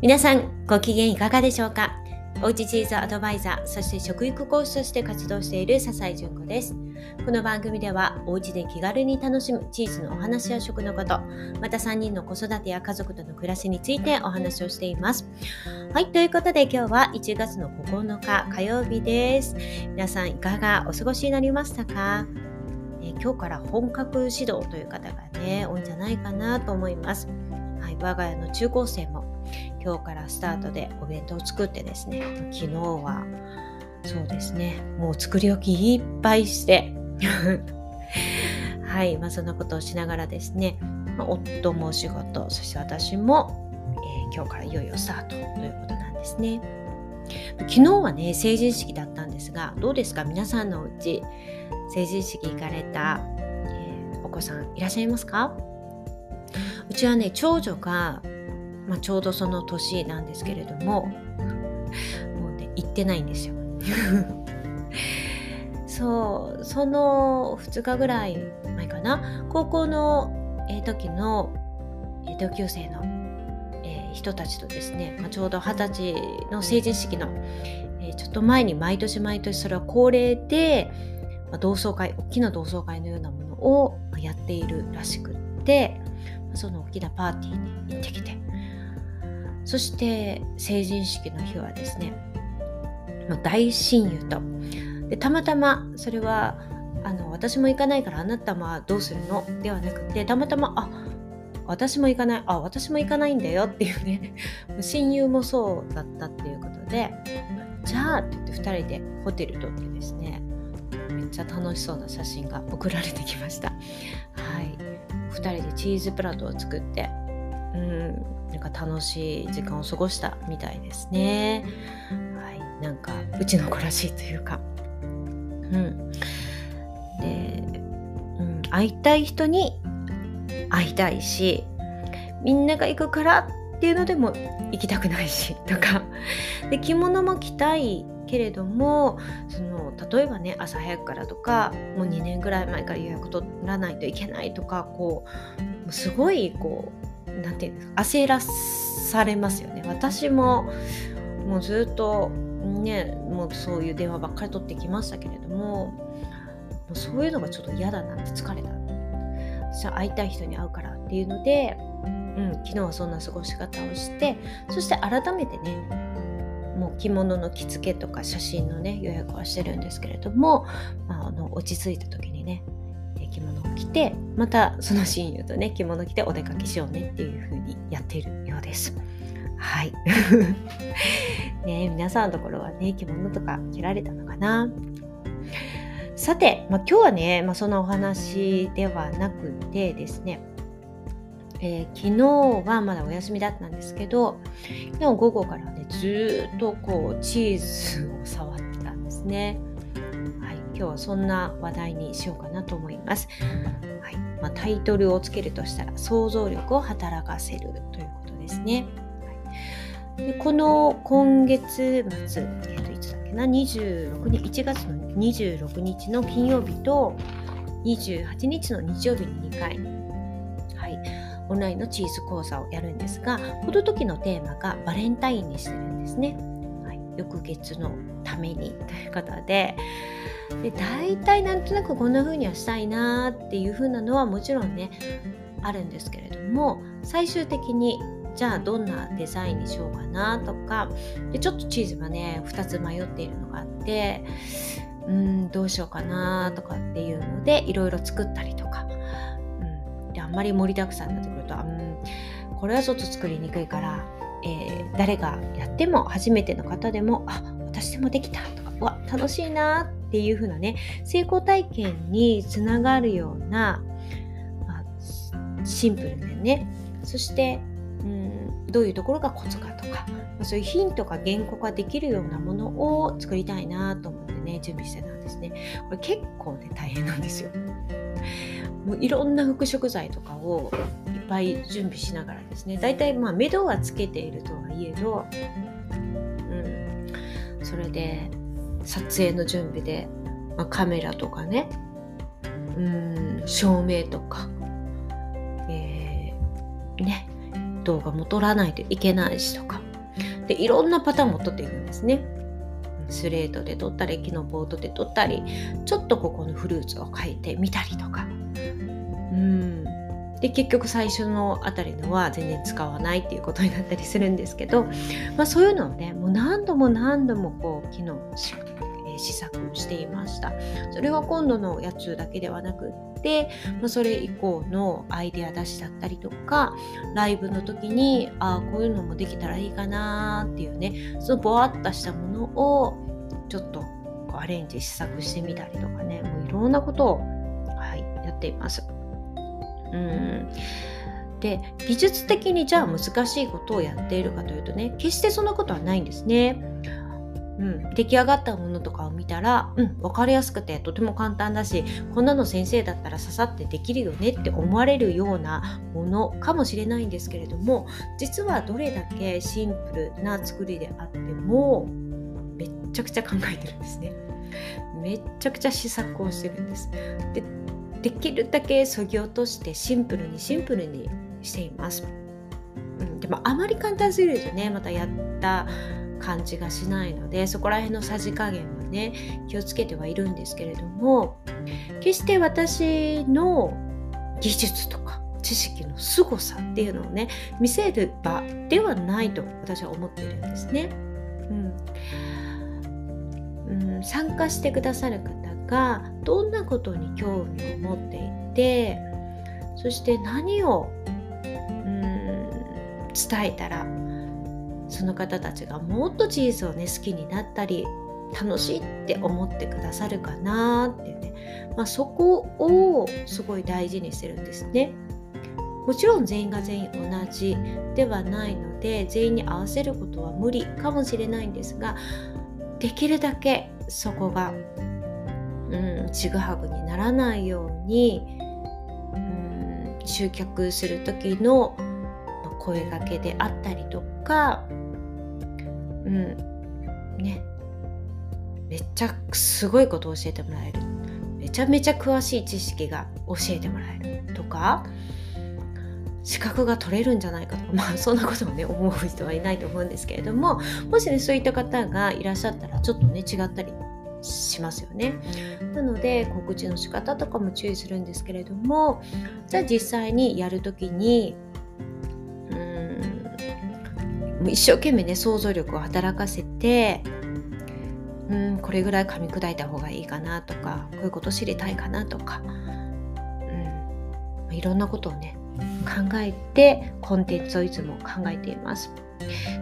皆さんご機嫌いかがでしょうか？おうちチーズアドバイザーそして食育講師として活動している笹井純子です。この番組ではおうちで気軽に楽しむチーズのお話や食のことまた3人の子育てや家族との暮らしについてお話をしています。はいということで今日は1月の9日火曜日です。皆さんいかがお過ごしになりましたか？今日から本格指導という方がね多いんじゃないかなと思います。はい、我が家の中高生も今日からスタートでお弁当を作ってですね昨日はそうですねもう作り置きいっぱいして はい、まあ、そんなことをしながらですね、まあ、夫もお仕事そして私も、えー、今日からいよいよスタートということなんですね。昨日はね成人式だったんですがどうですか？皆さんのうち成人式行かれた、えー、お子さんいらっしゃいますか？うちはね長女がまあ、ちょうどその年なんですけれどももうね行ってないんですよ。そうその2日ぐらい前かな。高校の、えー、時の、えー、同級生の、えー、人たちとですね、まあ、ちょうど二十歳の成人式の、えー、ちょっと前に毎年毎年それは恒例で、まあ、同窓会大きな同窓会のようなものをやっているらしくってその大きなパーティーに行ってきて。そして成人式の日はですね大親友と。でたまたまそれはあの私も行かないからあなたはどうするの？ではなくてたまたまあ私も行かない。あ私も行かないんだよ。っていうね。親友もそうだったっていうことでじゃあって言って2人でホテル撮ってですねめっちゃ楽しそうな写真が送られてきました。はい。2人でチーズプラトを作ってうんなんか楽しい時間を過ごしたみたいですね。はい、なんかうちの子らしいというか。うん、で、うん、会いたい人に会いたいしみんなが行くからっていうのでも行きたくないしとか で着物も着たいけれどもその例えばね朝早くからとかもう2年ぐらい前から予約取らないといけないとかこうすごいこう何て言うんですか？焦らされますよね。私ももうずっとねもうそういう電話ばっかり取ってきましたけれどももうそういうのがちょっと嫌だなって疲れた。私は会いたい人に会うからっていうので、うん、昨日はそんな過ごし方をしてそして改めてねもう着物の着付けとか写真のね予約はしてるんですけれども、まあ、あの落ち着いた時にね着物を着てまたその親友とね着物着てお出かけしようねっていう風にやっているようです。はい。ね皆さんのところはね着物とか着られたのかな？さて、まあ、今日はね、まあ、そんなお話ではなくてですね、えー、昨日はまだお休みだったんですけどでも午後からねずっとこうチーズを触ってたんですね。今日はそんな話題にしようかなと思います。はいまあ、タイトルをつけるとしたら想像力を働かせるということですね。はい、でこの今月末、えー、といつだっけな？26日1月の26日の金曜日と28日の日曜日に2回、はい、オンラインのチーズ講座をやるんですがこの時のテーマがバレンタインにしてるんですね。翌月のためにということでで大体なんとなくこんな風にはしたいなっていう風なのはもちろんねあるんですけれども最終的にじゃあどんなデザインにしようかなとかでちょっとチーズがね2つ迷っているのがあってうんどうしようかなとかっていうのでいろいろ作ったりとか、うん、であんまり盛りだくさんになってくると、うん、これはちょっと作りにくいから、えー、誰がやっても初めての方でもあ私でもできたとかわ楽しいなっていう風なね成功体験につながるような、あ、シンプルでねそしてうんどういうところがコツかとか、まあ、そういうヒントが言語化できるようなものを作りたいなと思ってね準備してたんですね。これ結構ね大変なんですよ。もういろんな副食材とかをいっぱい準備しながらですね。大体まあ目処はつけているとはいえど、うん、それで撮影の準備で、まあ、カメラとかね。うん照明とか、えー、ね。動画も撮らないといけないしとか。でいろんなパターンも取っていくんですね。スレートで取ったり木のボードで取ったりちょっとここのフルーツを変えてみたりとか。うんで結局最初のあたりのは全然使わないっていうことになったりするんですけど、まあ、そういうのをねもう何度も何度もこう機能し試作していましたそれは今度のやつだけではなくって、ま、それ以降のアイデア出しだったりとかライブの時にああこういうのもできたらいいかなっていうねそのぼわっとしたものをちょっとアレンジ試作してみたりとかねもういろんなことを、はい、やっています。うんで技術的にじゃあ難しいことをやっているかというとね決してそんなことはないんですね。うん、出来上がったものとかを見たら、うん、分かりやすくてとても簡単だしこんなの先生だったら刺さってできるよねって思われるようなものかもしれないんですけれども実はどれだけシンプルな作りであってもめっちゃくちゃ考えてるんですね。めっちゃくちゃ試作をしてるんです。でできるだけそぎ落としてシンプルにシンプルにしています。うん、でもあまり簡単すぎるとねまたやった感じがしないのでそこら辺のさじ加減はね気をつけてはいるんですけれども決して私の技術とか知識の凄さっていうのをね見せる場ではないと私は思ってるんですね。うんうん、参加してくださる方がどんなことに興味を持っていてそして何をうん伝えたらその方たちがもっとチーズをね好きになったり楽しいって思ってくださるかなっていうね、まあ、そこをすごい大事にしてるんですね。もちろん全員が全員同じではないので全員に合わせることは無理かもしれないんですができるだけそこがうんちぐはぐにならないようにうん集客する時の声がけであったりとかうんね。めっちゃすごいことを教えてもらえる。めちゃめちゃ詳しい知識が教えてもらえるとか資格が取れるんじゃないかとかまあそんなことをね思う人はいないと思うんですけれどももしねそういった方がいらっしゃったらちょっとね違ったりしますよね。なので告知の仕方とかも注意するんですけれどもじゃあ実際にやる時にうん一生懸命ね想像力を働かせてうんこれぐらい噛み砕いた方がいいかなとかこういうこと知りたいかなとか、うん、いろんなことをね考えてコンテンツをいつも考えています。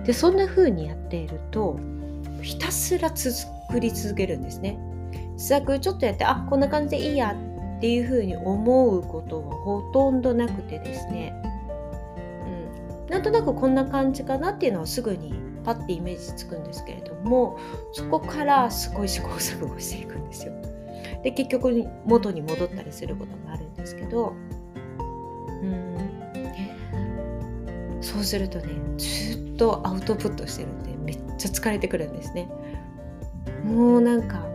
でそんな風にやっているとひたすら作り続けるんですね。試作ちょっとやってあこんな感じでいいやっていうふうに思うことはほとんどなくてですね、うん、なんとなくこんな感じかなっていうのはすぐにパッてイメージつくんですけれどもそこからすごい試行錯誤していくんですよ。で結局元に戻ったりすることもあるんですけど、うん、そうするとねずっとアウトプットしてるんでめっちゃ疲れてくるんですね。もうなんか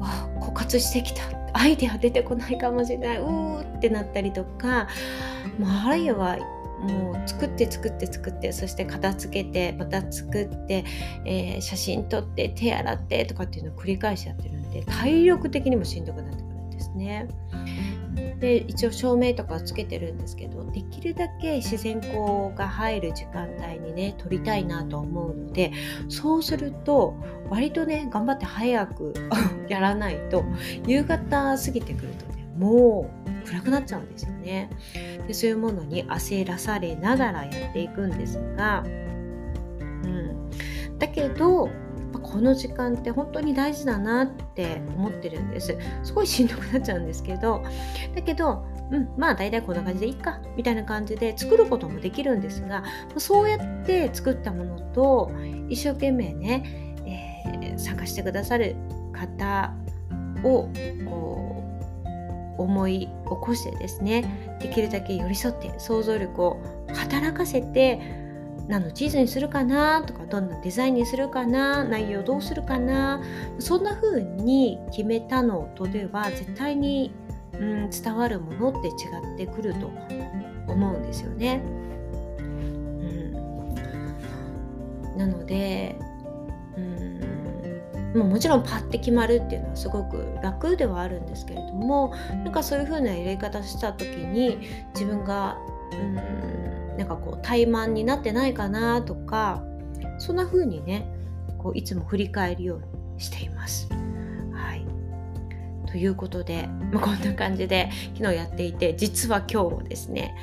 あ枯渇してきたアイデア出てこないかもしれないうーってなったりとかもうあるいはもう作って作って作ってそして片付けてまた作って、えー、写真撮って手洗ってとかっていうのを繰り返しやってるんで体力的にもしんどくなってくるんですね。で一応照明とかつけてるんですけどできるだけ自然光が入る時間帯にね撮りたいなと思うのでそうすると割とね頑張って早く やらないと夕方過ぎてくるとねもう暗くなっちゃうんですよね。でそういうものに焦らされながらやっていくんですが、うん、だけどこの時間って本当に大事だなって思ってるんです。すごいしんどくなっちゃうんですけど。だけどうんまあ大体こんな感じでいいかみたいな感じで作ることもできるんですがそうやって作ったものと一生懸命ね、えー、参加してくださる方をこう思い起こしてですねできるだけ寄り添って想像力を働かせて何のチーズにするかなとかどんなデザインにするかな内容どうするかなそんな風に決めたのとでは絶対に、うん、伝わるものって違ってくると思うんですよね。うん、なのでうんももちろんパッて決まるっていうのはすごく楽ではあるんですけれどもなんかそういう風なやり方した時に自分がうんなんかこう怠慢になってないかなとかそんな風にねこういつも振り返るようにしています。はいということで、まあ、こんな感じで昨日やっていて実は今日もですね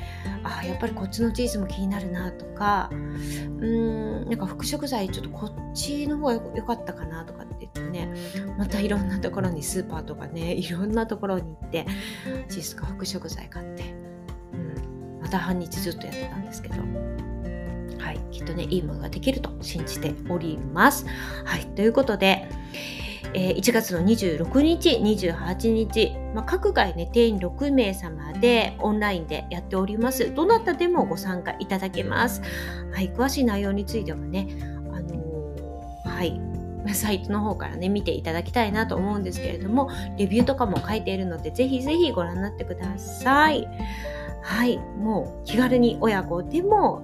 あやっぱりこっちのチーズも気になるなとかうーんなんか副食材ちょっとこっちの方が良かったかなとかって言ってねまたいろんなところにスーパーとかねいろんなところに行ってチーズか副食材買って、半日ずっとやってたんですけどはい、きっとね、いいものができると信じております。はい、ということで、えー、1月の26日、28日、まあ、各回ね、定員6名様でオンラインでやっております。どなたでもご参加いただけます。はい、詳しい内容についてはね、あのー、はい、サイトの方からね、見ていただきたいなと思うんですけれども、レビューとかも書いているので、ぜひぜひご覧になってください。はい、もう気軽に親子でも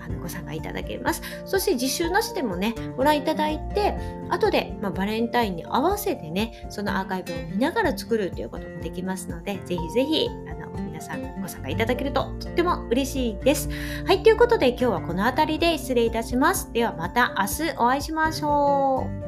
あのご参加いただけます。そして実習なしでもね、ご覧いただいて、後で、まあ、バレンタインに合わせてね、そのアーカイブを見ながら作るということもできますので、ぜひぜひ、あの、皆さんご参加いただけるととっても嬉しいです。はい、ということで今日はこの辺りで失礼いたします。ではまた明日お会いしましょう。